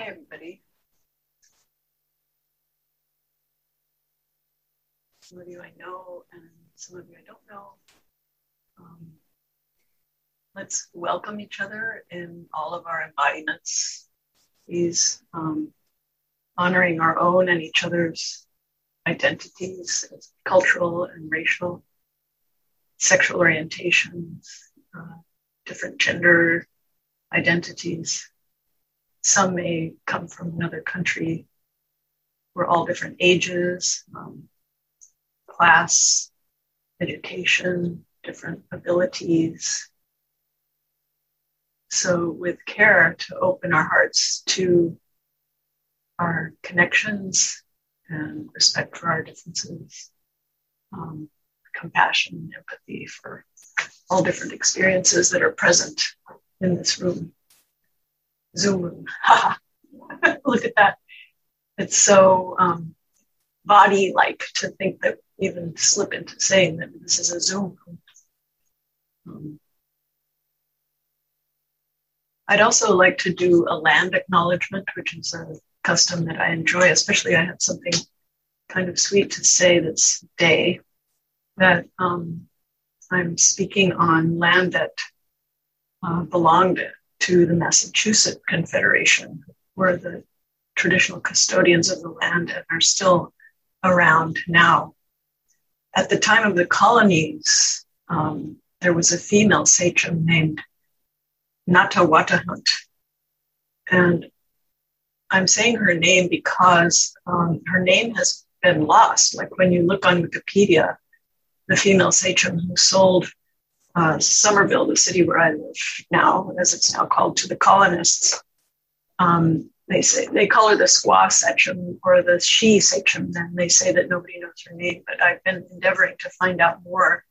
Hi, everybody. Some of you I know, and some of you I don't know. Um, let's welcome each other in all of our embodiments. These um, honoring our own and each other's identities, cultural and racial, sexual orientations, uh, different gender identities. Some may come from another country. We're all different ages, um, class, education, different abilities. So, with care, to open our hearts to our connections and respect for our differences, um, compassion, empathy for all different experiences that are present in this room. Zoom. Look at that. It's so um, body like to think that even slip into saying that this is a Zoom. Um, I'd also like to do a land acknowledgement, which is a custom that I enjoy, especially I have something kind of sweet to say this day that um, I'm speaking on land that uh, belonged to the Massachusetts Confederation, were the traditional custodians of the land and are still around now. At the time of the colonies, um, there was a female sachem named Natawatahunt. And I'm saying her name because um, her name has been lost. Like when you look on Wikipedia, the female sachem who sold uh, Somerville, the city where I live now, as it's now called, to the colonists. Um, they say they call her the squaw sachem or the she sachem. Then they say that nobody knows her name, but I've been endeavoring to find out more,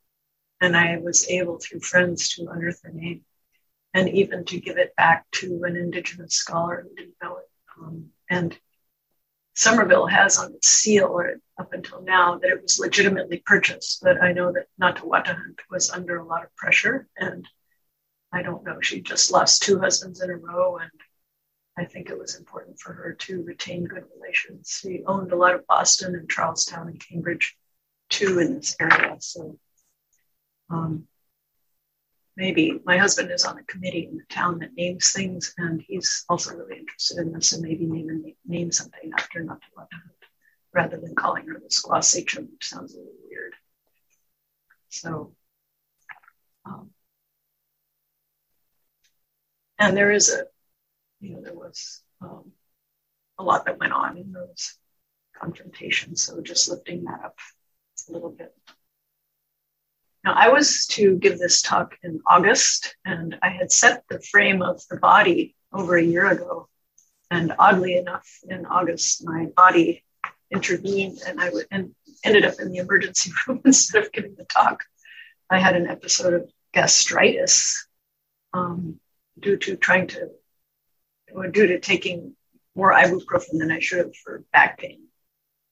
and I was able through friends to unearth her name, and even to give it back to an indigenous scholar who didn't know it. Um, and Somerville has on its seal, or up until now, that it was legitimately purchased. But I know that Natawatahunt was under a lot of pressure, and I don't know. She just lost two husbands in a row, and I think it was important for her to retain good relations. She owned a lot of Boston and Charlestown and Cambridge, too, in this area. So um, maybe my husband is on a committee in the town that names things, and he's also really interested in this, and maybe name name something after Natawatahunt rather than calling her the squaw sachem, which sounds a little weird. So, um, and there is a, you know, there was um, a lot that went on in those confrontations. So just lifting that up a little bit. Now, I was to give this talk in August, and I had set the frame of the body over a year ago. And oddly enough, in August, my body intervened and I w- and ended up in the emergency room instead of giving the talk. I had an episode of gastritis um, due to trying to, or due to taking more ibuprofen than I should have for back pain.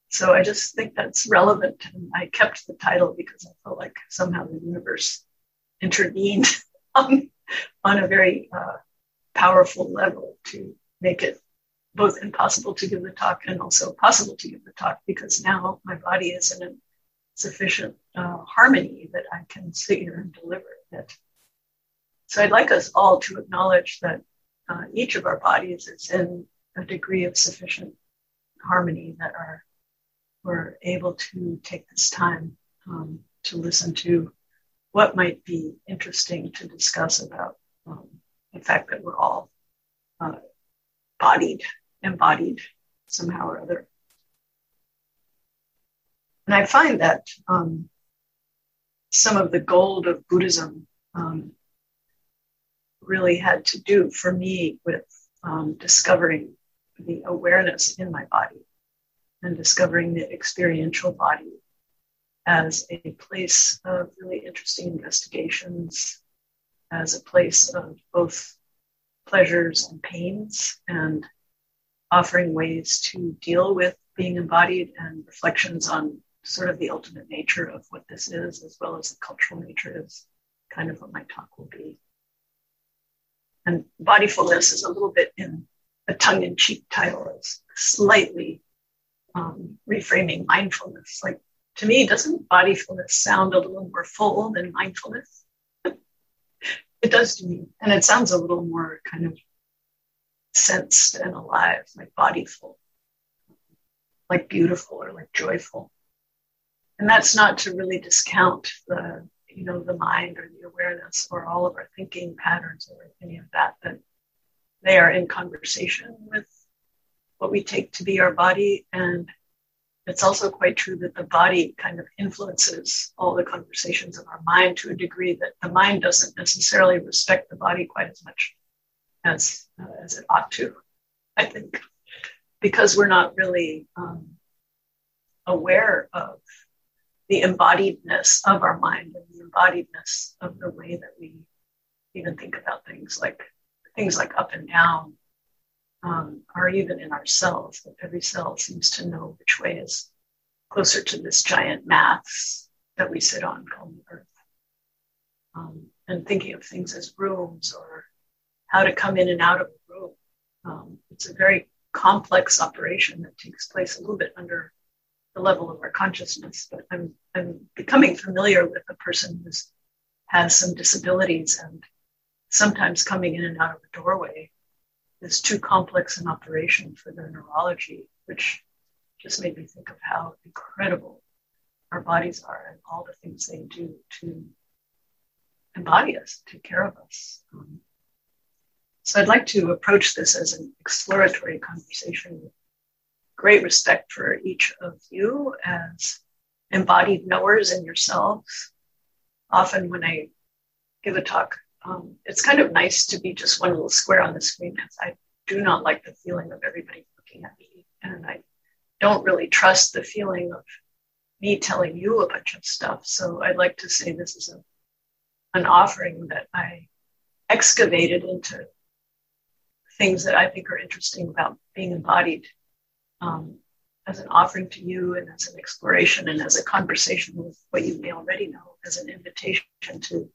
So I just think that's relevant. And I kept the title because I felt like somehow the universe intervened on, on a very uh, powerful level to make it both impossible to give the talk and also possible to give the talk because now my body is in a sufficient uh, harmony that I can sit here and deliver it. So I'd like us all to acknowledge that uh, each of our bodies is in a degree of sufficient harmony that our we're able to take this time um, to listen to what might be interesting to discuss about um, the fact that we're all uh, bodied, embodied somehow or other. And I find that um, some of the gold of Buddhism um, really had to do for me with um, discovering the awareness in my body and discovering the experiential body as a place of really interesting investigations, as a place of both pleasures and pains, and offering ways to deal with being embodied and reflections on sort of the ultimate nature of what this is, as well as the cultural nature is kind of what my talk will be. And bodyfulness is a little bit in a tongue in cheek title is slightly um, reframing mindfulness. Like to me, doesn't bodyfulness sound a little more full than mindfulness? it does to me. And it sounds a little more kind of sensed and alive, like bodyful, like beautiful or like joyful. And that's not to really discount the, you know, the mind or the awareness or all of our thinking patterns or any of that, but they are in conversation with what we take to be our body. And it's also quite true that the body kind of influences all the conversations of our mind to a degree that the mind doesn't necessarily respect the body quite as much as, uh, as it ought to, I think, because we're not really um, aware of the embodiedness of our mind and the embodiedness of the way that we even think about things like things like up and down um, or even in our cells. That every cell seems to know which way is closer to this giant mass that we sit on called the earth. Um, and thinking of things as rooms or how to come in and out of a room. Um, it's a very complex operation that takes place a little bit under the level of our consciousness. But I'm, I'm becoming familiar with a person who has some disabilities and sometimes coming in and out of a doorway is too complex an operation for their neurology, which just made me think of how incredible our bodies are and all the things they do to embody us, take care of us. Um, so I'd like to approach this as an exploratory conversation with great respect for each of you as embodied knowers in yourselves. Often when I give a talk, um, it's kind of nice to be just one little square on the screen because I do not like the feeling of everybody looking at me. And I don't really trust the feeling of me telling you a bunch of stuff. So I'd like to say this is a, an offering that I excavated into things that I think are interesting about being embodied um, as an offering to you and as an exploration and as a conversation with what you may already know, as an invitation to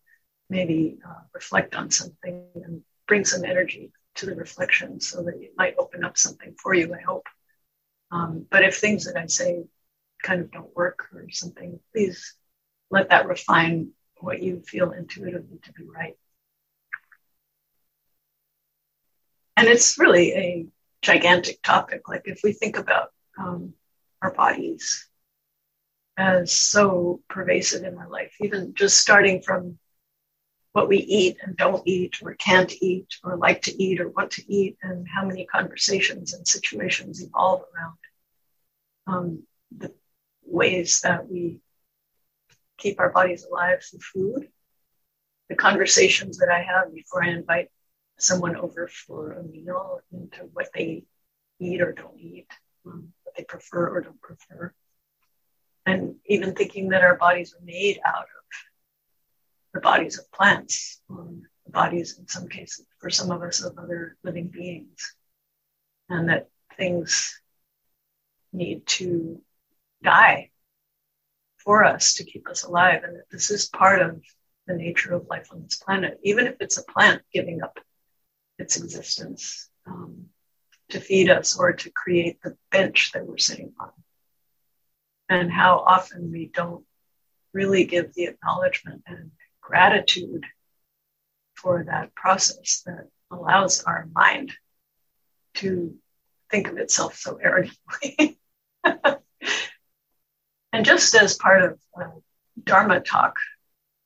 maybe uh, reflect on something and bring some energy to the reflection so that it might open up something for you, I hope. Um, but if things that I say kind of don't work or something, please let that refine what you feel intuitively to be right. And it's really a gigantic topic. Like if we think about um, our bodies as so pervasive in our life, even just starting from what we eat and don't eat or can't eat or like to eat or want to eat and how many conversations and situations evolve around um, the ways that we keep our bodies alive through food. The conversations that i have before i invite someone over for a meal into what they eat or don't eat um, what they prefer or don't prefer. And even thinking that our bodies are made out of the bodies of plants, the bodies, in some cases, for some of us, of other living beings, and that things need to die for us to keep us alive, and that this is part of the nature of life on this planet, even if it's a plant giving up its existence um, to feed us or to create the bench that we're sitting on. And how often we don't really give the acknowledgement and gratitude for that process that allows our mind to think of itself so arrogantly. and just as part of uh, Dharma talk,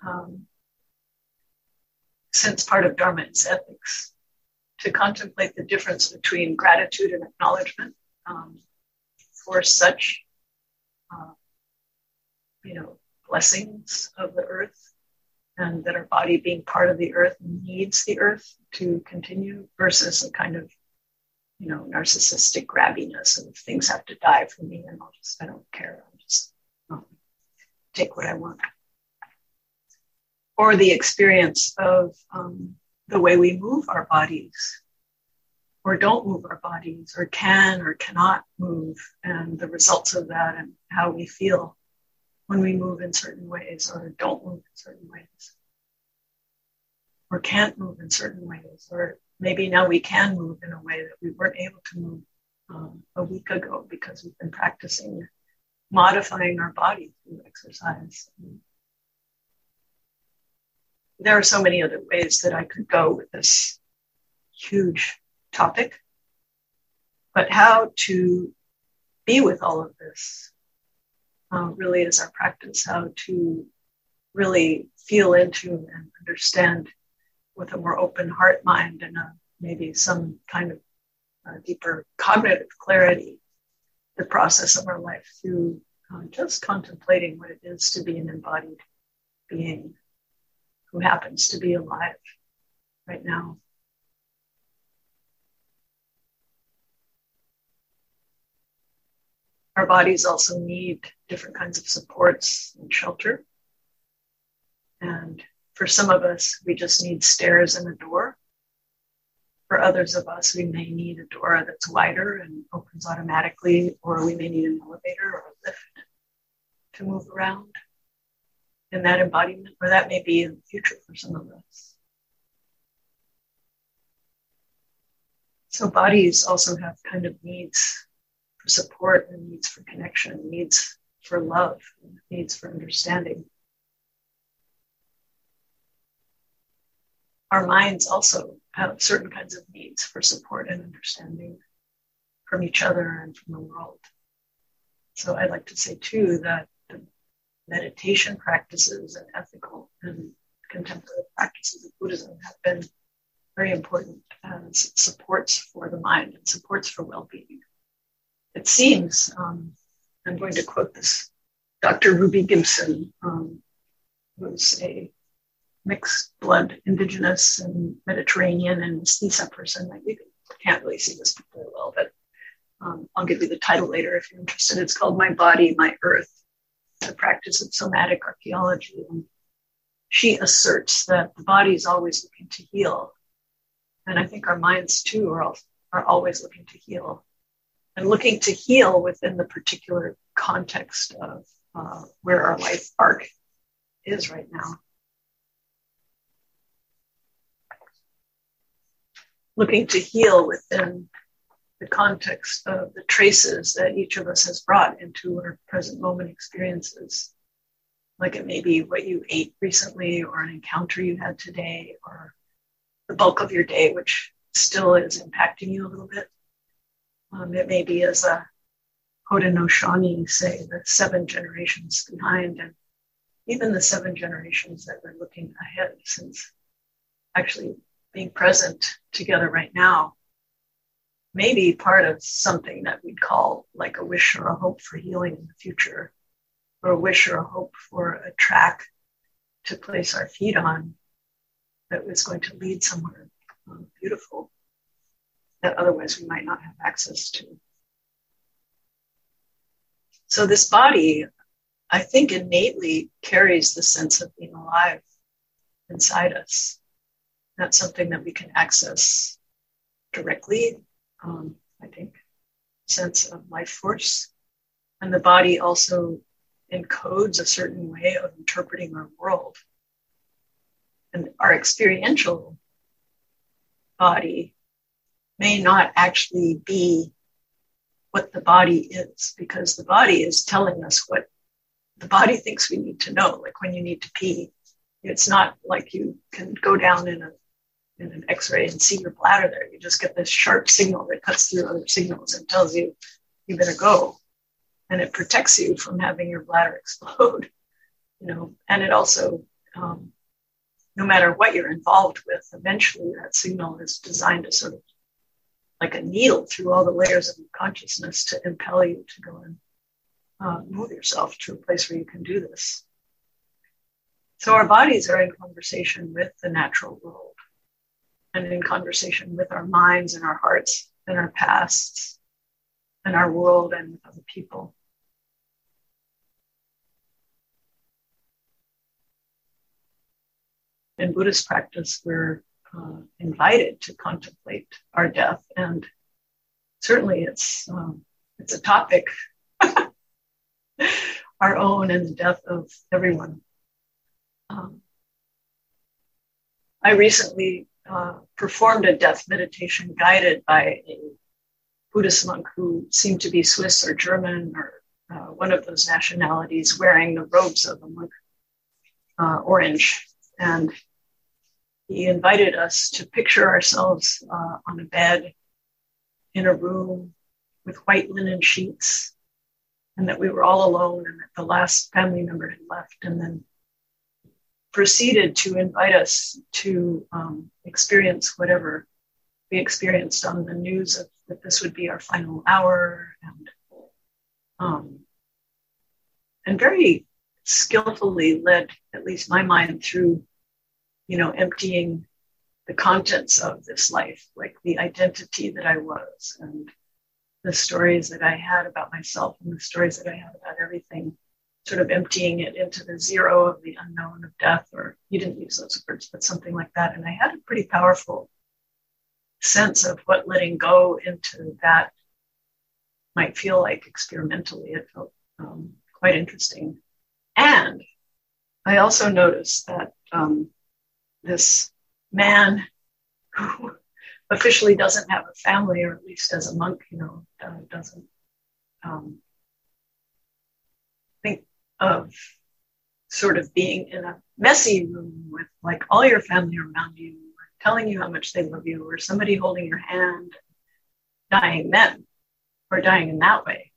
um, since part of Dharma is ethics, to contemplate the difference between gratitude and acknowledgement um, for such, uh, you know, blessings of the earth and that our body being part of the earth needs the earth to continue versus a kind of you know narcissistic grabbiness of things have to die for me and i'll just i don't care. I'll just um, take what i want. Or the experience of um, the way we move our bodies or don't move our bodies or can or cannot move and the results of that and how we feel when we move in certain ways or don't move in certain ways or can't move in certain ways or maybe now we can move in a way that we weren't able to move um, a week ago because we've been practicing modifying our body through exercise. There are so many other ways that I could go with this huge topic, but how to be with all of this uh, really is our practice, how to really feel into and understand with a more open heart mind and a, maybe some kind of uh, deeper cognitive clarity the process of our life through uh, just contemplating what it is to be an embodied being who happens to be alive right now. Our bodies also need different kinds of supports and shelter. And for some of us, we just need stairs and a door. For others of us, we may need a door that's wider and opens automatically, or we may need an elevator or a lift to move around in that embodiment, or that may be in the future for some of us. So, bodies also have kind of needs for support and needs for connection, needs for love, needs for understanding. our minds also have certain kinds of needs for support and understanding from each other and from the world. So I'd like to say too that the meditation practices and ethical and contemplative practices of Buddhism have been very important as supports for the mind and supports for well-being. It seems, um, I'm going to quote this, Dr. Ruby Gibson, um, who's a mixed blood, indigenous and Mediterranean and mestiza person. Like can't really see this very well, but um, I'll give you the title later if you're interested. It's called My Body, My Earth, the practice of somatic archaeology. And she asserts that the body is always looking to heal. And I think our minds too are, all, are always looking to heal and looking to heal within the particular context of uh, where our life arc is right now. looking to heal within the context of the traces that each of us has brought into our present moment experiences. Like it may be what you ate recently, or an encounter you had today, or the bulk of your day, which still is impacting you a little bit. Um, it may be as a Haudenosaunee say, the seven generations behind, and even the seven generations that we're looking ahead, since actually being present together right now may be part of something that we'd call like a wish or a hope for healing in the future, or a wish or a hope for a track to place our feet on that was going to lead somewhere um, beautiful that otherwise we might not have access to. So, this body, I think, innately carries the sense of being alive inside us. That's something that we can access directly. Um, I think sense of life force, and the body also encodes a certain way of interpreting our world. And our experiential body may not actually be what the body is, because the body is telling us what the body thinks we need to know. Like when you need to pee, it's not like you can go down in a in an x-ray and see your bladder there. You just get this sharp signal that cuts through other signals and tells you you better go. And it protects you from having your bladder explode you know? And it also um, no matter what you're involved with eventually that signal is designed to sort of like a needle through all the layers of consciousness to impel you to go and uh, move yourself to a place where you can do this so our bodies are in conversation with the natural world and in conversation with our minds and our hearts and our pasts and our world and other people. In Buddhist practice, we're uh, invited to contemplate our death, and certainly it's um, it's a topic, our own and the death of everyone. Um, I recently uh, performed a death meditation guided by a Buddhist monk who seemed to be Swiss or German or uh, one of those nationalities wearing the robes of a monk, uh, orange. And he invited us to picture ourselves uh, on a bed in a room with white linen sheets and that we were all alone and that the last family member had left and then proceeded to invite us to um, experience whatever we experienced on the news of that this would be our final hour and um, and very skillfully led at least my mind through you know emptying the contents of this life like the identity that i was and the stories that i had about myself and the stories that i had about everything sort of emptying it into the zero of the unknown of death or you didn't use those words but something like that and i had a pretty powerful sense of what letting go into that might feel like experimentally. It felt um, quite interesting. And I also noticed that um, this man who officially doesn't have a family, or at least as a monk, you know, uh, doesn't um, think of sort of being in a messy room with like all your family around you telling you how much they love you, or somebody holding your hand, dying then, or dying in that way.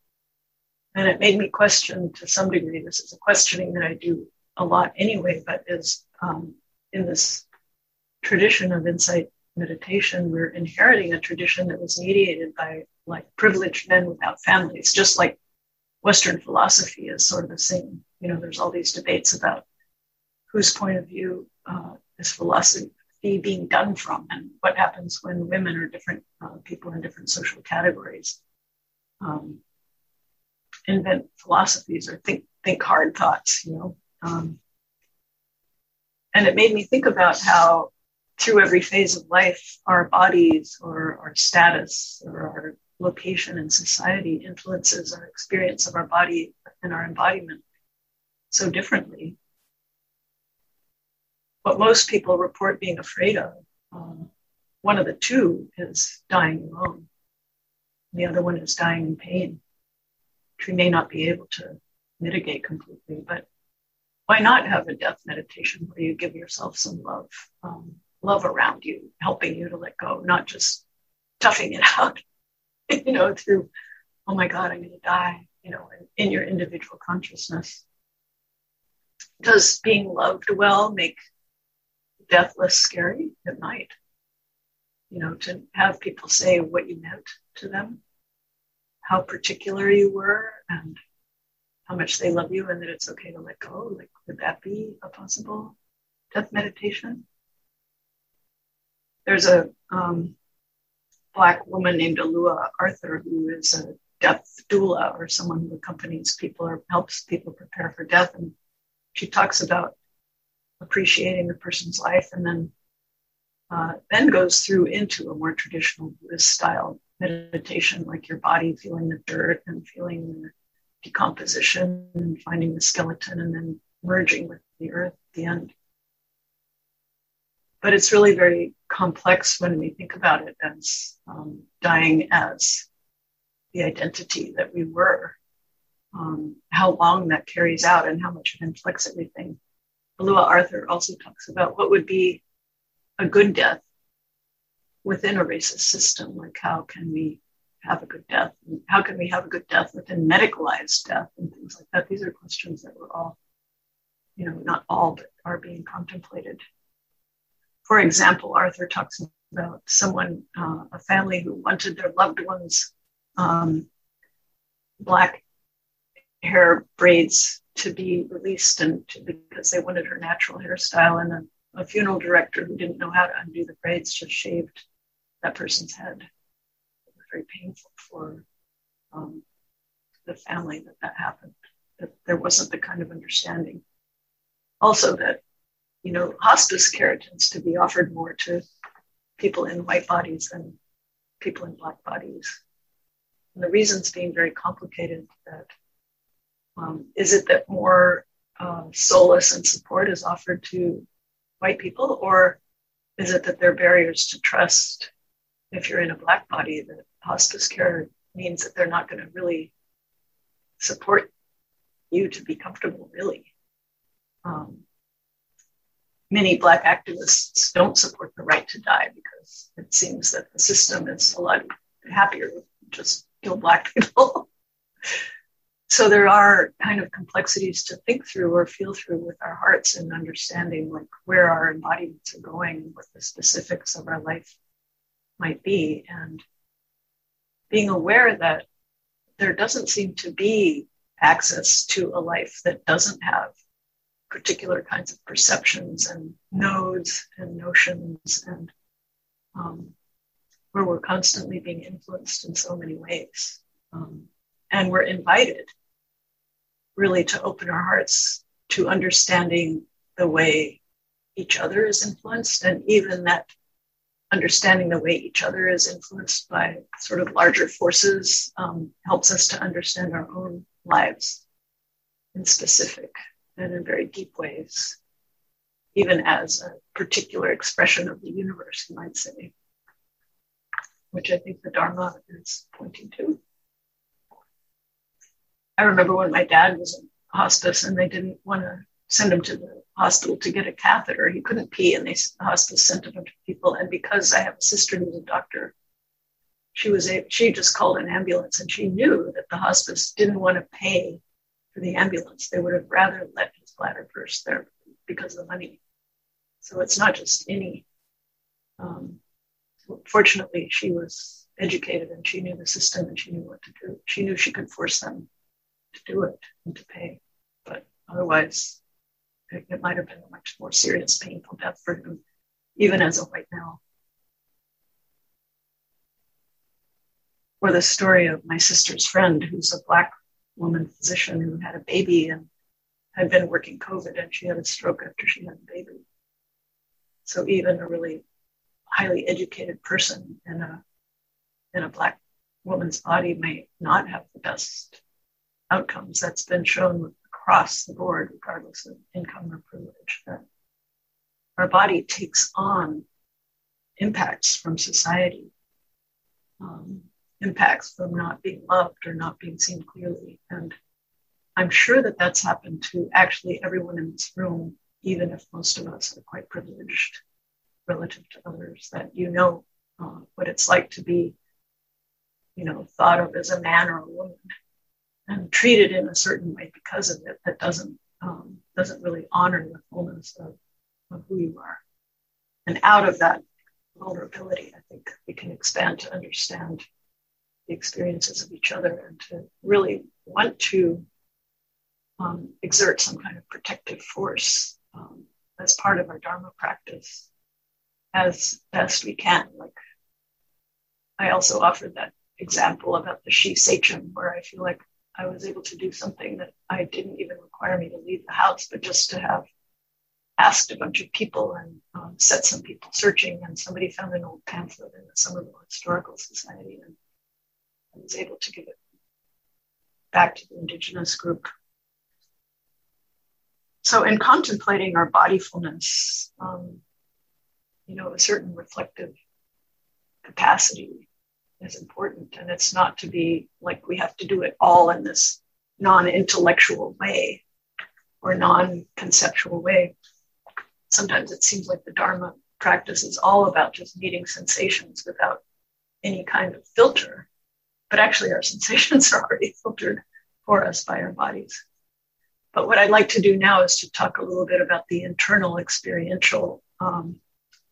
And it made me question to some degree. This is a questioning that I do a lot anyway, but is um, in this tradition of insight meditation, we're inheriting a tradition that was mediated by like privileged men without families, just like Western philosophy is sort of the same. You know, there's all these debates about whose point of view uh, is philosophy being done from and what happens when women are different uh, people in different social categories um, invent philosophies or think think hard thoughts you know um, and it made me think about how through every phase of life our bodies or our status or our location in society influences our experience of our body and our embodiment so differently what most people report being afraid of. Um, one of the two is dying alone. The other one is dying in pain, which we may not be able to mitigate completely. But why not have a death meditation where you give yourself some love, um, love around you, helping you to let go, not just toughing it out, you know, through, oh my God, I'm going to die, you know, in, in your individual consciousness. Does being loved well make death less scary? It might. You know, to have people say what you meant to them, how particular you were, and how much they love you, and that it's okay to let go. Like, would that be a possible death meditation? There's a um, black woman named Alua Arthur who is a death doula or someone who accompanies people or helps people prepare for death. And she talks about appreciating the person's life, and then uh, then goes through into a more traditional Buddhist style meditation, like your body feeling the dirt and feeling the decomposition and finding the skeleton, and then merging with the earth at the end. But it's really very complex when we think about it as um, dying as the identity that we were, um, how long that carries out, and how much it inflicts everything. Alua Arthur also talks about what would be a good death within a racist system. Like, how can we have a good death? And how can we have a good death within medicalized death and things like that? These are questions that we're all, you know, not all, but are being contemplated. For example, Arthur talks about someone, uh, a family who wanted their loved ones um, black hair braids to be released and to, because they wanted her natural hairstyle and a, a, funeral director who didn't know how to undo the braids just shaved that person's head. It was very painful for um, the family that that happened. That there wasn't the kind of understanding. Also, that you know, hospice care tends to be offered more to people in white bodies than people in black bodies. And the reasons being very complicated that um, is it that more uh, solace and support is offered to white people, or is it that there are barriers to trust if you're in a black body that hospice care means that they're not going to really support you to be comfortable really um, many black activists don't support the right to die because it seems that the system is a lot happier with just kill black people. So there are kind of complexities to think through or feel through with our hearts and understanding like where our embodiments are going what the specifics of our life might be. And being aware that there doesn't seem to be access to a life that doesn't have particular kinds of perceptions and nodes and notions and um, where we're constantly being influenced in so many ways. Um, and we're invited really to open our hearts to understanding the way each other is influenced and even that understanding the way each other is influenced by sort of larger forces um, helps us to understand our own lives in specific and in very deep ways, even as a particular expression of the universe, you might say, which I think the Dharma is pointing to. I remember when my dad was in hospice and they didn't want to send him to the hospital to get a catheter. He couldn't pee, and they the hospice sent a bunch of people. And because I have a sister who's a doctor, she was a, she just called an ambulance, and she knew that the hospice didn't want to pay for the ambulance. They would have rather let his bladder burst there because of the money. So it's not just any. Um, fortunately, she was educated and she knew the system and she knew what to do. She knew she could force them to do it and to pay. But otherwise, it, it might have been a much more serious, painful death for him, even as a white male. Or the story of my sister's friend, who's a black woman physician who had a baby and had been working COVID and she had a stroke after she had a baby. So even a really highly educated person in a in a black woman's body may not have the best outcomes. That's been shown across the board, regardless of income or privilege, that our body takes on impacts from society, um, impacts from not being loved or not being seen clearly. And I'm sure that that's happened to actually everyone in this room, even if most of us are quite privileged relative to others, that you know uh, what it's like to be, you know, thought of as a man or a woman and treated in a certain way because of it that doesn't um, doesn't really honor the fullness of, of who you are. And out of that vulnerability, I think we can expand to understand the experiences of each other and to really want to um, exert some kind of protective force um, as part of our Dharma practice as best we can. Like I also offered that example about the She Sachem, where I feel like I was able to do something that I didn't even require me to leave the house, but just to have asked a bunch of people and um, set some people searching. And somebody found an old pamphlet in the Somerville Historical Society, and I was able to give it back to the Indigenous group. So, in contemplating our bodyfulness, um, you know, a certain reflective capacity is important. And it's not to be like we have to do it all in this non intellectual way or non conceptual way. Sometimes it seems like the Dharma practice is all about just meeting sensations without any kind of filter. But actually, our sensations are already filtered for us by our bodies. But what I'd like to do now is to talk a little bit about the internal experiential um,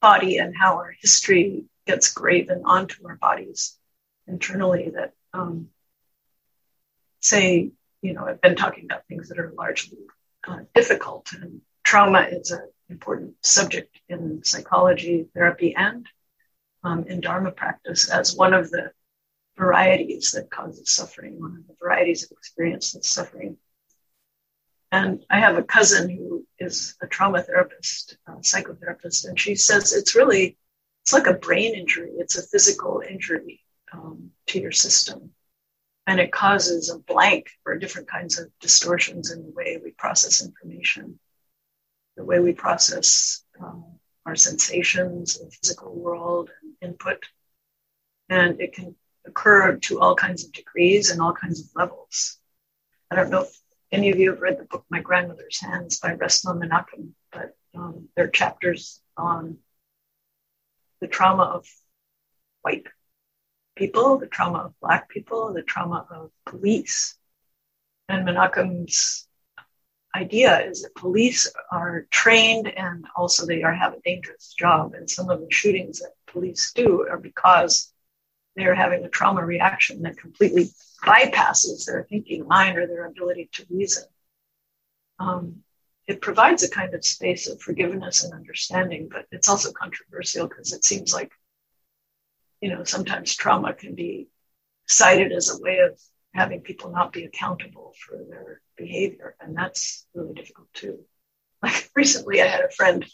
body and how our history gets graven onto our bodies internally that um, say, you know, I've been talking about things that are largely uh, difficult, and trauma is an important subject in psychology, therapy, and um, in Dharma practice as one of the varieties that causes suffering, one of the varieties of experience that's suffering. And I have a cousin who is a trauma therapist, a psychotherapist, and she says it's really it's like a brain injury. It's a physical injury um, to your system. And it causes a blank for different kinds of distortions in the way we process information, the way we process um, our sensations, the physical world, and input. And it can occur to all kinds of degrees and all kinds of levels. I don't know if any of you have read the book My Grandmother's Hands by Resmaa Menakem, but um, there are chapters on the trauma of white people, the trauma of black people, the trauma of police. And Menakem's idea is that police are trained and also they are have a dangerous job. And some of the shootings that police do are because they're having a trauma reaction that completely bypasses their thinking mind or their ability to reason. Um, it provides a kind of space of forgiveness and understanding, but it's also controversial because it seems like, you know, sometimes trauma can be cited as a way of having people not be accountable for their behavior. And that's really difficult too. Like recently, I had a friend,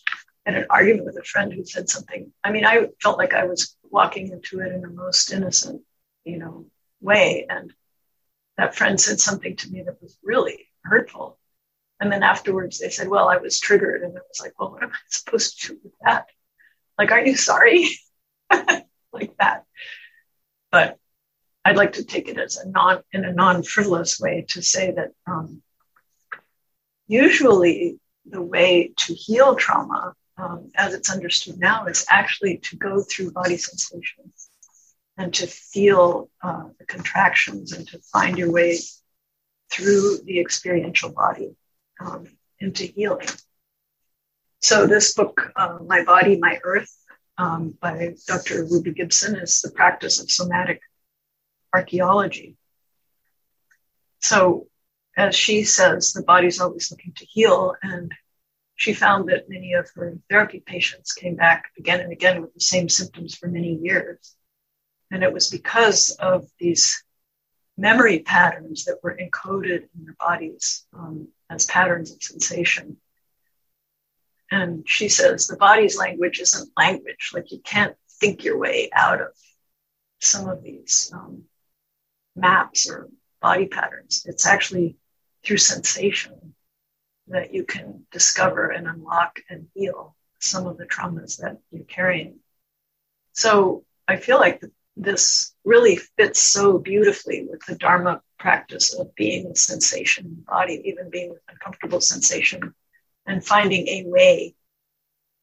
had an argument with a friend who said something. I mean, I felt like I was walking into it in the most innocent, you know, way. And that friend said something to me that was really hurtful. And then afterwards they said, Well, I was triggered. And it was like, Well, what am I supposed to do with that? Like, are you sorry? like that. But I'd like to take it as a non in a non-frivolous way to say that um, usually the way to heal trauma, um, as it's understood now, is actually to go through body sensations and to feel uh, the contractions and to find your way through the experiential body um, into healing. So this book, uh, My Body, My Earth, um, by Dr. Ruby Gibson, is the practice of somatic archaeology. So, as she says, the body's always looking to heal. And she found that many of her therapy patients came back again and again with the same symptoms for many years. And it was because of these memory patterns that were encoded in their bodies um, as patterns of sensation. And she says the body's language isn't language. Like you can't think your way out of some of these um, maps or body patterns. It's actually through sensation that you can discover and unlock and heal some of the traumas that you're carrying. So I feel like this really fits so beautifully with the Dharma practice of being with sensation body, even being with uncomfortable sensation, and finding a way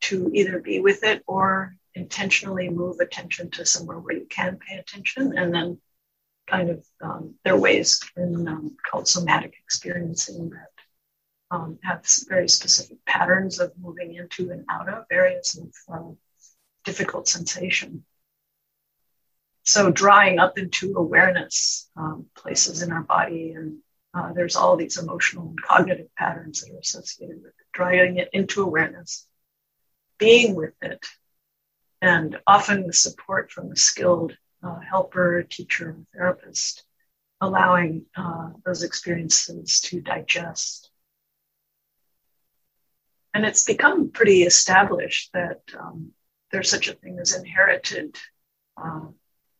to either be with it or intentionally move attention to somewhere where you can pay attention and then kind of um, there are ways in um, called somatic experiencing that um, have very specific patterns of moving into and out of areas of uh, difficult sensation. So drawing up into awareness um, places in our body, and uh, there's all these emotional and cognitive patterns that are associated with it. Drawing it into awareness, being with it, and often the support from a skilled uh, helper, teacher, therapist, allowing uh, those experiences to digest. And it's become pretty established that um, there's such a thing as inherited uh,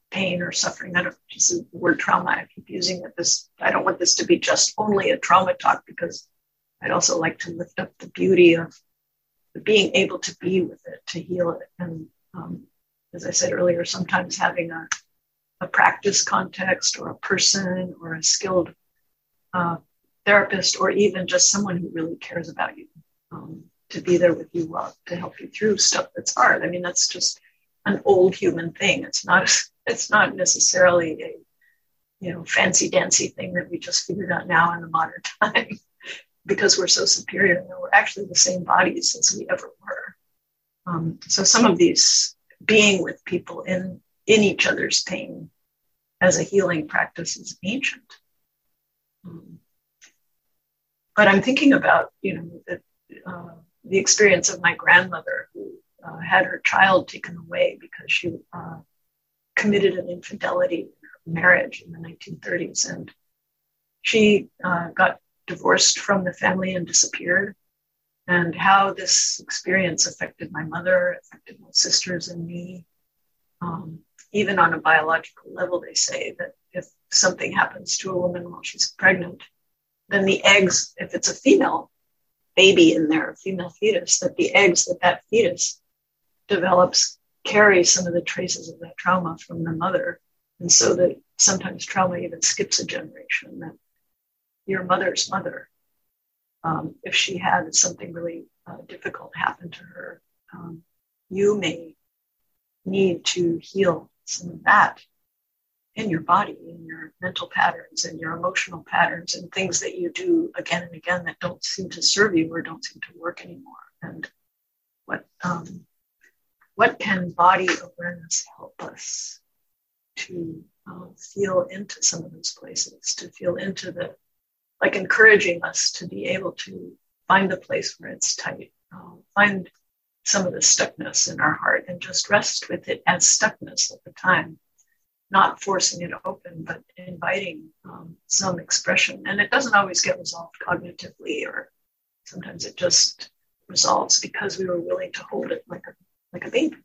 pain or suffering. I don't use the word trauma. I keep using it. This I don't want this to be just only a trauma talk because I'd also like to lift up the beauty of being able to be with it, to heal it, and um, as I said earlier, sometimes having a, a practice context or a person or a skilled uh, therapist or even just someone who really cares about you um, to be there with you well, to help you through stuff that's hard. I mean, that's just an old human thing. It's not it's not necessarily a you know fancy dancy thing that we just figured out now in the modern time because we're so superior. and we're actually the same bodies as we ever were. Um, so some of these being with people in in each other's pain as a healing practice is ancient. Um, but I'm thinking about you know the, uh, the experience of my grandmother who uh, had her child taken away because she uh, committed an infidelity in her marriage in the 1930s, and she uh, got divorced from the family and disappeared and how this experience affected my mother, affected my sisters and me. Um, even on a biological level, they say that if something happens to a woman while she's pregnant, then the eggs, if it's a female baby in there, a female fetus, that the eggs that that fetus develops carries some of the traces of that trauma from the mother. And so that sometimes trauma even skips a generation that your mother's mother, um, if she had something really uh, difficult happen to her, um, you may need to heal some of that in your body, in your mental patterns, and your emotional patterns, and things that you do again and again that don't seem to serve you or don't seem to work anymore. And what um, what can body awareness help us to uh, feel into some of those places, to feel into the, like encouraging us to be able to find the place where it's tight, uh, find some of the stuckness in our heart and just rest with it as stuckness at the time, not forcing it open, but inviting um, some expression. And it doesn't always get resolved cognitively, or sometimes it just resolves because we were willing to hold it like a like a baby,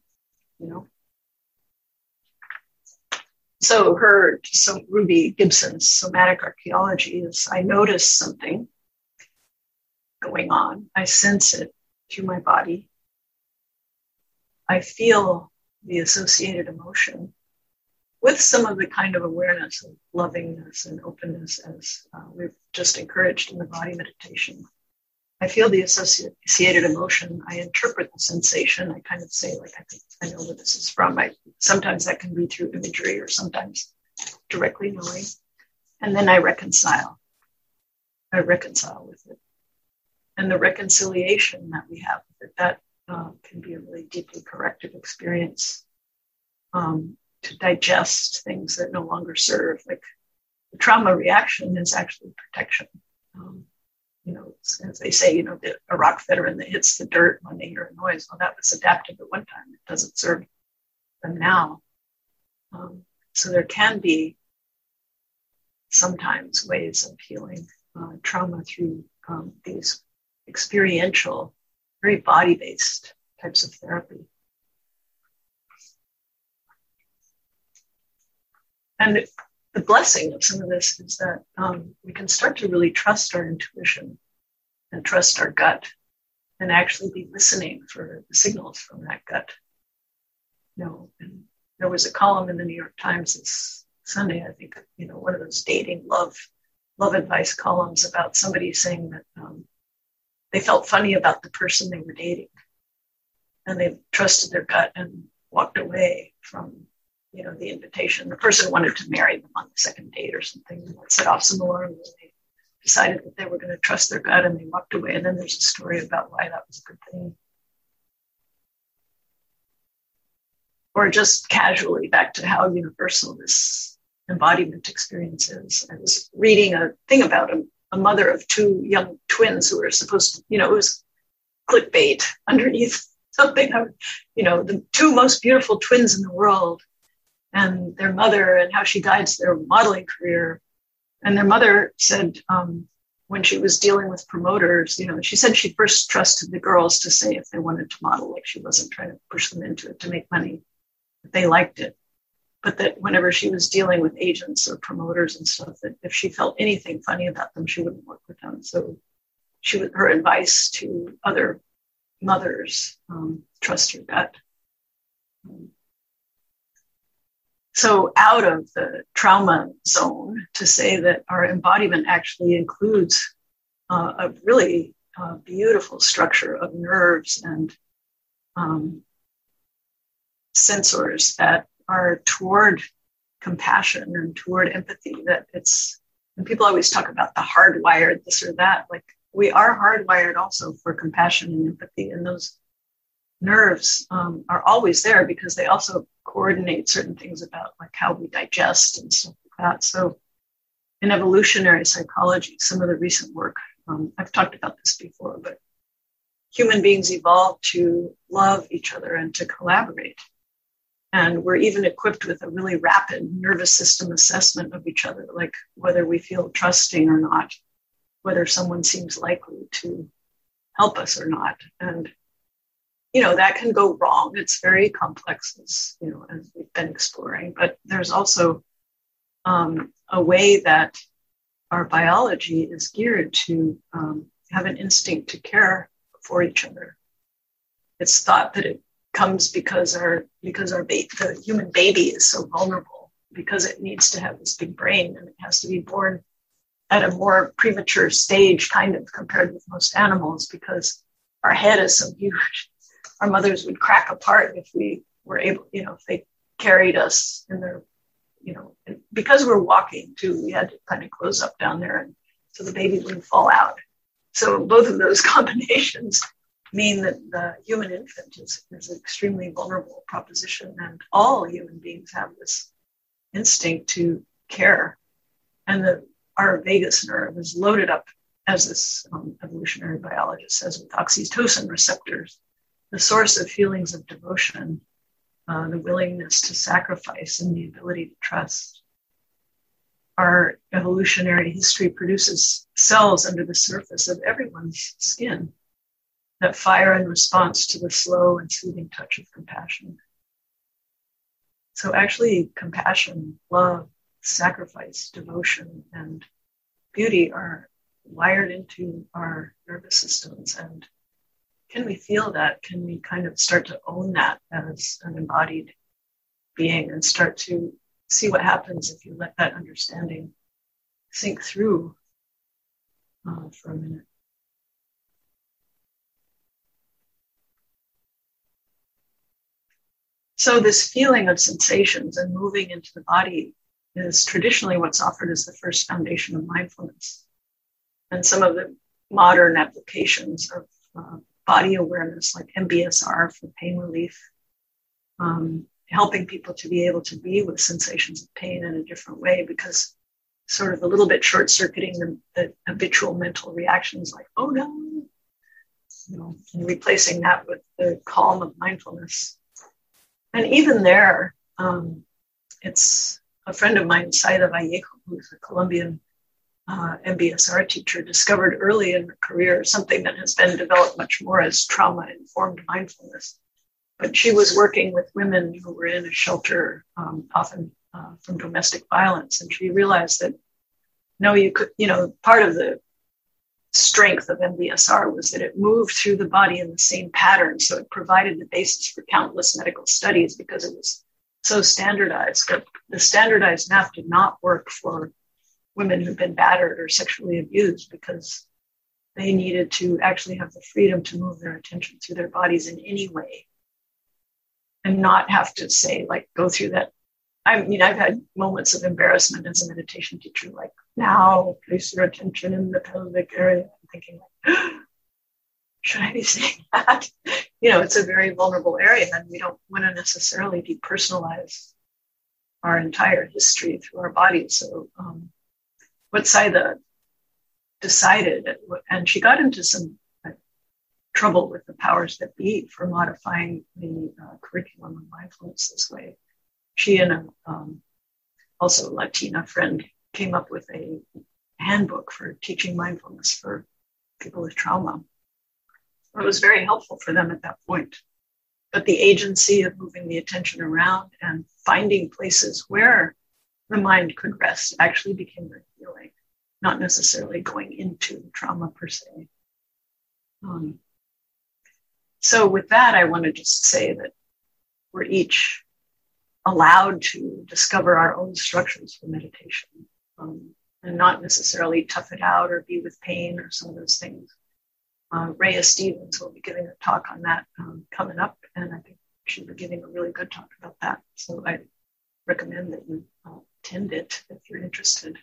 you know. So her, so Ruby Gibson's somatic archaeology is I notice something going on. I sense it through my body. I feel the associated emotion with some of the kind of awareness of lovingness and openness as uh, we've just encouraged in the body meditation. I feel the associated emotion. I interpret the sensation. I kind of say, like, I think I know where this is from. I sometimes that can be through imagery or sometimes directly knowing. And then I reconcile. I reconcile with it. And the reconciliation that we have with it, that uh, can be a really deeply corrective experience um, to digest things that no longer serve. Like the trauma reaction is actually protection. Um, you know, as they say, you know, the Iraq veteran that hits the dirt when they hear a noise, well, that was adaptive at one time. It doesn't serve them now. Um, so there can be sometimes ways of healing uh, trauma through um, these experiential, very body based types of therapy. And the blessing of some of this is that um, we can start to really trust our intuition and trust our gut and actually be listening for the signals from that gut. You know, and there was a column in the New York Times this Sunday, I think, you know, one of those dating love love advice columns about somebody saying that um, they felt funny about the person they were dating and they trusted their gut and walked away from you know, the invitation. The person wanted to marry them on the second date or something. And set off some alarms. And they decided that they were going to trust their gut and they walked away. And then there's a story about why that was a good thing. Or just casually back to how universal this embodiment experience is. I was reading a thing about a, a mother of two young twins who were supposed to, you know, it was clickbait underneath something, you know, the two most beautiful twins in the world and their mother and how she guides their modeling career. And their mother said um, when she was dealing with promoters, you know, she said she first trusted the girls to say if they wanted to model, like she wasn't trying to push them into it to make money, that they liked it. But that whenever she was dealing with agents or promoters and stuff, that if she felt anything funny about them, she wouldn't work with them. So she her advice to other mothers, um, trust your gut. Um, so out of the trauma zone to say that our embodiment actually includes uh, a really uh, beautiful structure of nerves and um, sensors that are toward compassion and toward empathy that it's and people always talk about the hardwired this or that like we are hardwired also for compassion and empathy and those nerves um, are always there because they also coordinate certain things about like how we digest and stuff like that. So in evolutionary psychology, some of the recent work, um, I've talked about this before, but human beings evolved to love each other and to collaborate. And we're even equipped with a really rapid nervous system assessment of each other, like whether we feel trusting or not, whether someone seems likely to help us or not. And you know that can go wrong. It's very complex as you know as we've been exploring but there's also um, a way that our biology is geared to um, have an instinct to care for each other. It's thought that it comes because our because our ba- the human baby is so vulnerable because it needs to have this big brain and it has to be born at a more premature stage kind of compared with most animals because our head is so huge our mothers would crack apart if we were able you know if they carried us in their you know because we're walking too we had to kind of close up down there and so the baby wouldn't fall out so both of those combinations mean that the human infant is, is an extremely vulnerable proposition, and all human beings have this instinct to care. And the, our vagus nerve is loaded up, as this um, evolutionary biologist says, with oxytocin receptors, the source of feelings of devotion, uh, the willingness to sacrifice, and the ability to trust. Our evolutionary history produces cells under the surface of everyone's skin that fire in response to the slow and soothing touch of compassion. So, actually, compassion, love, sacrifice, devotion, and beauty are wired into our nervous systems. And can we feel that? Can we kind of start to own that as an embodied being and start to see what happens if you let that understanding sink through uh, for a minute? So, this feeling of sensations and moving into the body is traditionally what's offered as the first foundation of mindfulness. And some of the modern applications of uh, body awareness, like MBSR for pain relief, um, helping people to be able to be with sensations of pain in a different way because sort of a little bit short circuiting the, the, habitual mental reactions like, oh no, you know, and replacing that with the calm of mindfulness. And even there, um, it's a friend of mine, Zayda Vallejo, who's a Colombian uh, MBSR teacher, discovered early in her career something that has been developed much more as trauma informed mindfulness. But she was working with women who were in a shelter, um, often uh, from domestic violence, and she realized that no, you could, you know, part of the strength of MBSR was that it moved through the body in the same pattern. So it provided the basis for countless medical studies because it was so standardized. But the standardized map did not work for women who've been battered or sexually abused because they needed to actually have the freedom to move their attention through their bodies in any way and not have to say, like, go through that I mean, I've had moments of embarrassment as a meditation teacher, like now place your attention in the pelvic area. I'm thinking, like, should I be saying that? You know, it's a very vulnerable area, and we don't want to necessarily depersonalize our entire history through our bodies. So, um, what Zayda decided, and she got into some uh, trouble with the powers that be for modifying the uh, curriculum of mindfulness this way she and a, um, also a Latina friend came up with a handbook for teaching mindfulness for people with trauma. It was very helpful for them at that point. But the agency of moving the attention around and finding places where the mind could rest actually became very not necessarily going into trauma per se. Um, so, with that, I want to just say that we're each allowed to discover our own structures for meditation um, and not necessarily tough it out or be with pain or some of those things. Uh, Rhea Stevens will be giving a talk on that um, coming up, and I think she'll be giving a really good talk about that. So I recommend that you uh, attend it if you're interested.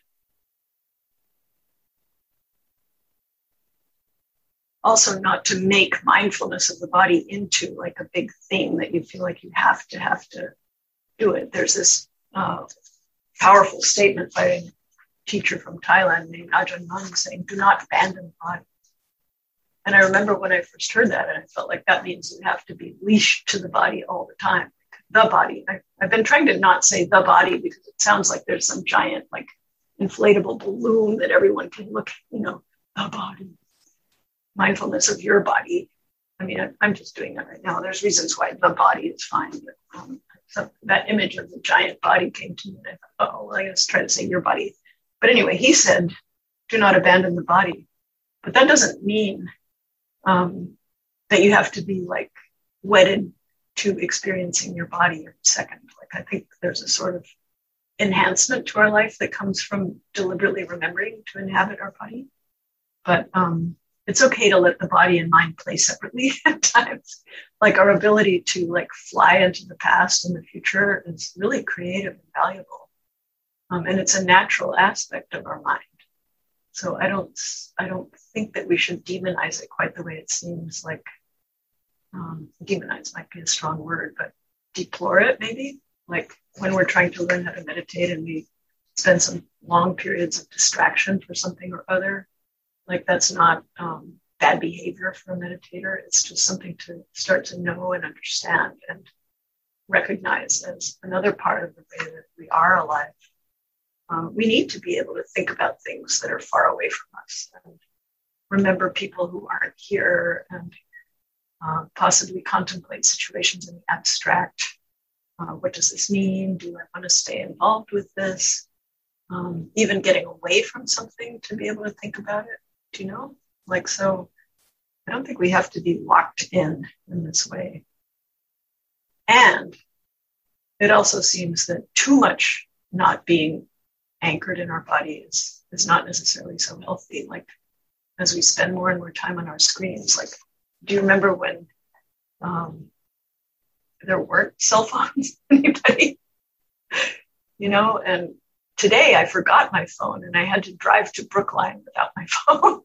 Also, not to make mindfulness of the body into like a big thing that you feel like you have to have to do it. There's this uh, powerful statement by a teacher from Thailand named Ajahn Mun saying, do not abandon the body. And I remember when I first heard that, and I felt like that means you have to be leashed to the body all the time. The body. I, I've been trying to not say the body because it sounds like there's some giant, like, inflatable balloon that everyone can look, you know, the body, mindfulness of your body. I mean, I'm just doing that right now. There's reasons why the body is fine, but um, so that image of the giant body came to me. And I thought, oh, well, I guess try to say your body. But anyway, he said, do not abandon the body. But that doesn't mean um, that you have to be like wedded to experiencing your body every second. Like I think there's a sort of enhancement to our life that comes from deliberately remembering to inhabit our body. But um, it's okay to let the body and mind play separately at times. Like our ability to like fly into the past and the future is really creative and valuable. Um, and it's a natural aspect of our mind. So I don't, I don't think that we should demonize it quite the way it seems like um, demonize might be a strong word, but deplore it maybe. Like when we're trying to learn how to meditate and we spend some long periods of distraction for something or other, like that's not um, bad behavior for a meditator. It's just something to start to know and understand and recognize as another part of the way that we are alive. Um, we need to be able to think about things that are far away from us and remember people who aren't here and uh, possibly contemplate situations in the abstract. Uh, what does this mean? Do I want to stay involved with this? Um, even getting away from something to be able to think about it. You know? Like, so I don't think we have to be locked in in this way. And it also seems that too much not being anchored in our body is, is not necessarily so healthy. Like, as we spend more and more time on our screens, like do you remember when um, there weren't cell phones? Anybody? you know, and today I forgot my phone and I had to drive to Brookline without my phone,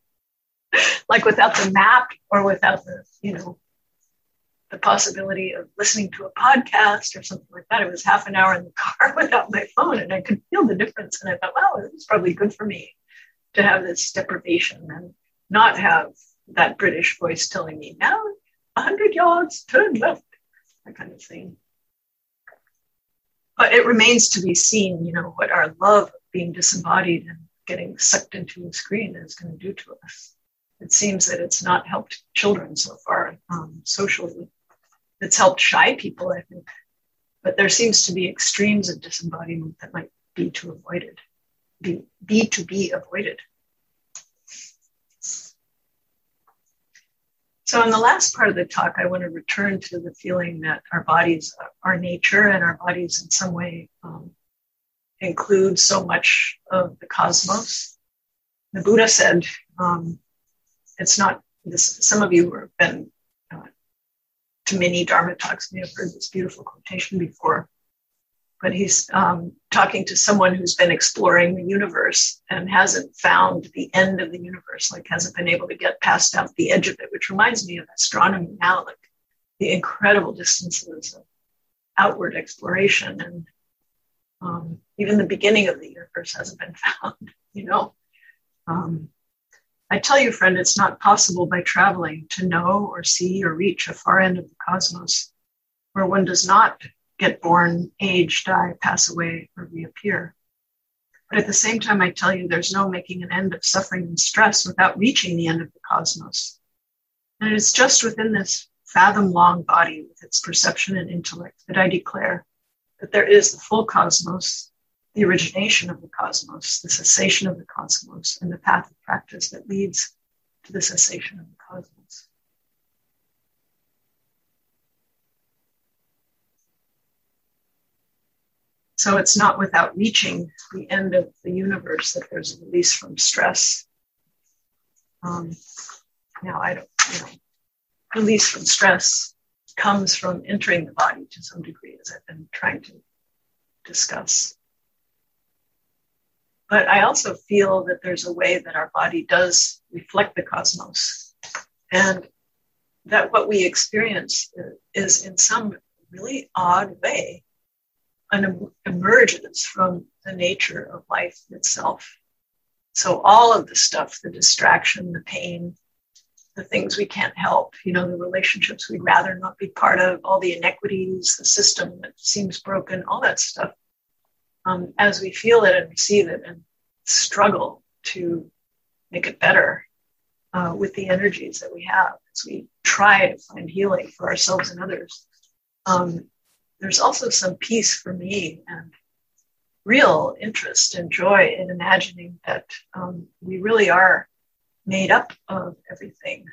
like without the map or without the, you know, the possibility of listening to a podcast or something like that. It was half an hour in the car without my phone and I could feel the difference. And I thought, wow, it's probably good for me to have this deprivation and not have that British voice telling me, now 100 yards, turn left, that kind of thing. But it remains to be seen, you know, what our love of being disembodied and getting sucked into a screen is going to do to us. It seems that it's not helped children so far um, socially. It's helped shy people, I think. But there seems to be extremes of disembodiment that might be to avoided, be, be to be avoided. So, in the last part of the talk, I want to return to the feeling that our bodies are nature and our bodies, in some way, um, include so much of the cosmos. The Buddha said, um, it's not this, some of you who have been uh, to many Dharma talks may have heard this beautiful quotation before but he's um, talking to someone who's been exploring the universe and hasn't found the end of the universe, like hasn't been able to get past out the edge of it, which reminds me of astronomy now, like the incredible distances of outward exploration. And um, even the beginning of the universe hasn't been found, you know. Um, I tell you, friend, it's not possible by traveling to know or see or reach a far end of the cosmos where one does not get born, age, die, pass away, or reappear. But at the same time, I tell you, there's no making an end of suffering and stress without reaching the end of the cosmos. And it is just within this fathom long body with its perception and intellect that I declare that there is the full cosmos, the origination of the cosmos, the cessation of the cosmos, and the path of practice that leads to the cessation of the cosmos. So it's not without reaching the end of the universe that there's a release from stress. Um, now, I don't, you know, release from stress comes from entering the body to some degree, as I've been trying to discuss. But I also feel that there's a way that our body does reflect the cosmos, and that what we experience is in some really odd way an emergence from the nature of life itself. So all of the stuff, the distraction, the pain, the things we can't help, you know, the relationships we'd rather not be part of, all the inequities, the system that seems broken, all that stuff. Um, as we feel it and receive it and struggle to make it better uh, with the energies that we have as we try to find healing for ourselves and others, um, there's also some peace for me and real interest and joy in imagining that um, we really are made up of everything,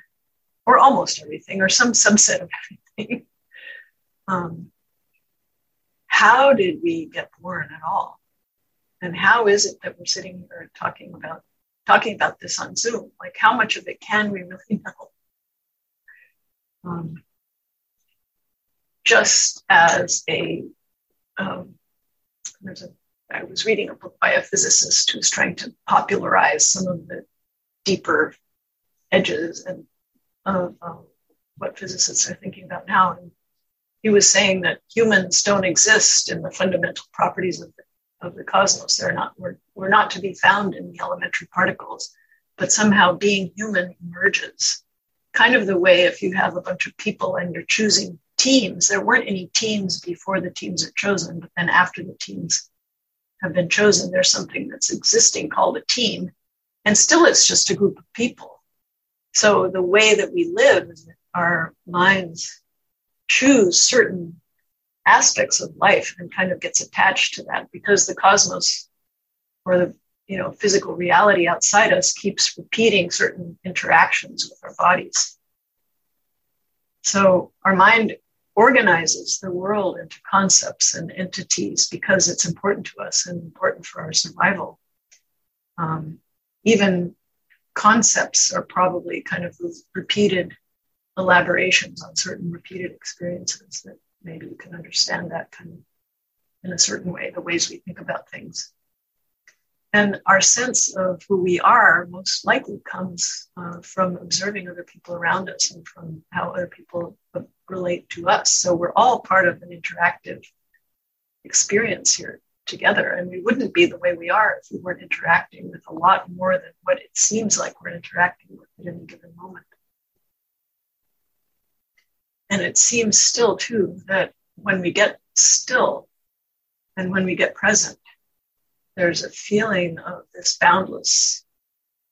or almost everything, or some subset of everything. um, how did we get born at all? And how is it that we're sitting here talking about talking about this on Zoom? Like, how much of it can we really know? Um, just as a, um, there's a, I was reading a book by a physicist who's trying to popularize some of the deeper edges and of um, what physicists are thinking about now. And he was saying that humans don't exist in the fundamental properties of the, of the cosmos. They're not, we're, we're not to be found in the elementary particles, but somehow being human emerges. Kind of the way if you have a bunch of people and you're choosing teams, there weren't any teams before the teams are chosen, but then after the teams have been chosen, there's something that's existing called a team. And still, it's just a group of people. So the way that we live, our minds choose certain aspects of life and kind of gets attached to that because the cosmos or the you know physical reality outside us keeps repeating certain interactions with our bodies so our mind organizes the world into concepts and entities because it's important to us and important for our survival um, even concepts are probably kind of repeated elaborations on certain repeated experiences that maybe you can understand that kind of in a certain way, the ways we think about things. And our sense of who we are most likely comes uh, from observing other people around us and from how other people relate to us. So we're all part of an interactive experience here together. And we wouldn't be the way we are if we weren't interacting with a lot more than what it seems like we're interacting with at any given moment. And it seems still, too, that when we get still and when we get present, there's a feeling of this boundless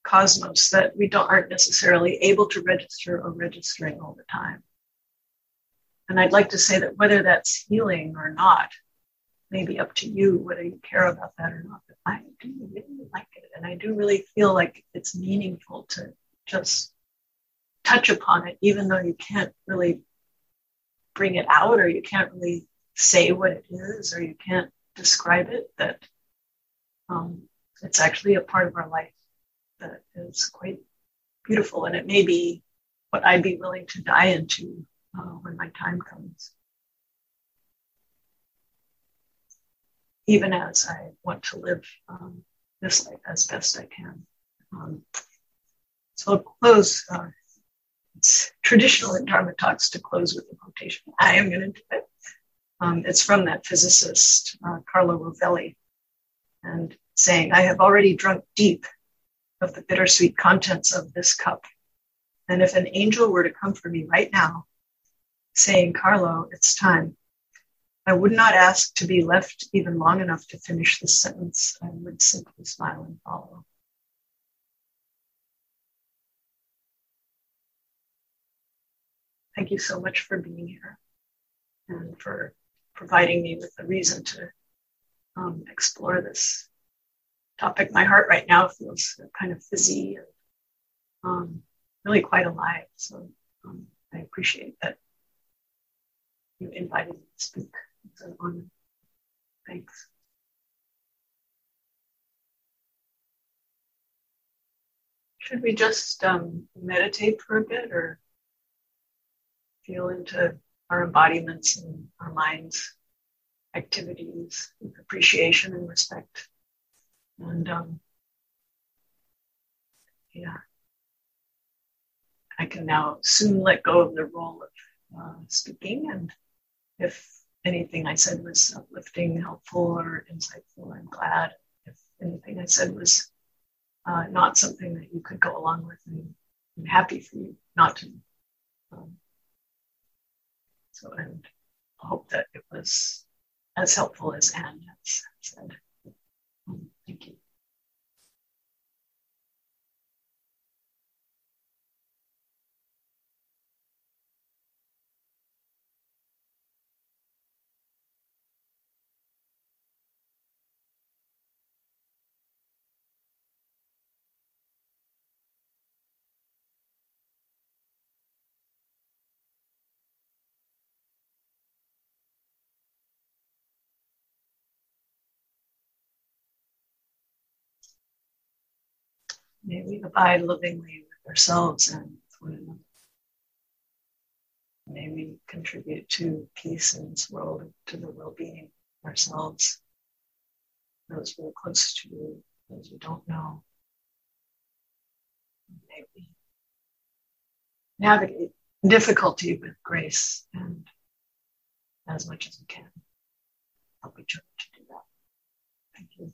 cosmos that we don't aren't necessarily able to register or registering all the time. And I'd like to say that whether that's healing or not, maybe up to you whether you care about that or not. But I do really like it. And I do really feel like it's meaningful to just touch upon it, even though you can't really bring it out or you can't really say what it is or you can't describe it, that um, it's actually a part of our life that is quite beautiful. And it may be what I'd be willing to die into uh, when my time comes. Even as I want to live um, this life as best I can. Um, so I'll close uh, it's traditional in Dharma talks to close with a quotation. I am going to do it. Um, it's from that physicist, uh, Carlo Rovelli, and saying, I have already drunk deep of the bittersweet contents of this cup. And if an angel were to come for me right now, saying, Carlo, it's time, I would not ask to be left even long enough to finish the sentence. I would simply smile and follow. Thank you so much for being here and for providing me with a reason to um, explore this topic. My heart right now feels kind of fizzy and um, really quite alive. So um, I appreciate that you invited me to speak. It's an honor. Thanks. Should we just um, meditate for a bit or? feel into our embodiments and our minds activities with appreciation and respect. And um, yeah, I can now soon let go of the role of uh, speaking. And if anything I said was uplifting, helpful, or insightful, I'm glad. If anything I said was uh, not something that you could go along with, I'm, I'm happy for you not to. Um, so, and I hope that it was as helpful as Anne has said. Thank you. May we abide lovingly with ourselves and with one another. May we contribute to peace in this world, to the well being of ourselves, those we're close to, you, those we don't know. May we navigate difficulty with grace and as much as we can help each other to do that. Thank you.